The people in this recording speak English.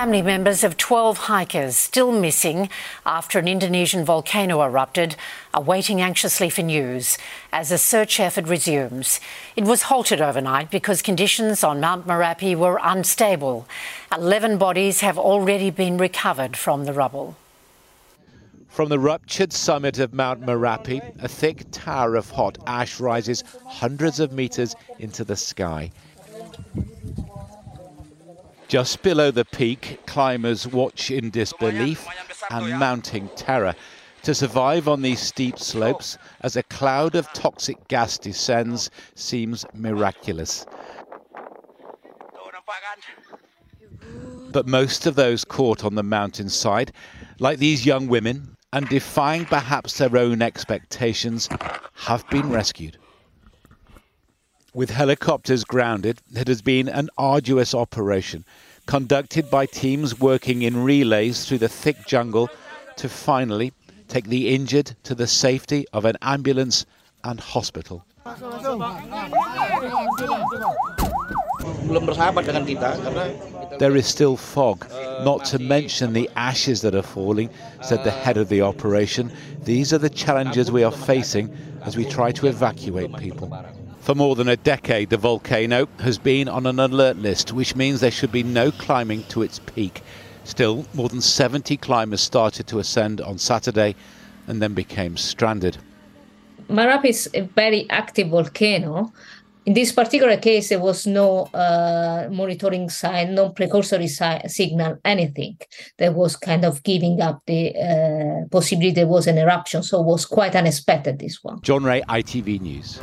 Family members of 12 hikers still missing after an Indonesian volcano erupted are waiting anxiously for news as a search effort resumes. It was halted overnight because conditions on Mount Marapi were unstable. 11 bodies have already been recovered from the rubble. From the ruptured summit of Mount Marapi, a thick tower of hot ash rises hundreds of meters into the sky. Just below the peak, climbers watch in disbelief and mounting terror. To survive on these steep slopes as a cloud of toxic gas descends seems miraculous. But most of those caught on the mountainside, like these young women, and defying perhaps their own expectations, have been rescued. With helicopters grounded, it has been an arduous operation conducted by teams working in relays through the thick jungle to finally take the injured to the safety of an ambulance and hospital. There is still fog, not to mention the ashes that are falling, said the head of the operation. These are the challenges we are facing as we try to evacuate people. For more than a decade, the volcano has been on an alert list, which means there should be no climbing to its peak. Still, more than 70 climbers started to ascend on Saturday and then became stranded. Marapi is a very active volcano. In this particular case, there was no uh, monitoring sign, no precursory si- signal, anything that was kind of giving up the uh, possibility there was an eruption. So it was quite unexpected, this one. John Ray, ITV News.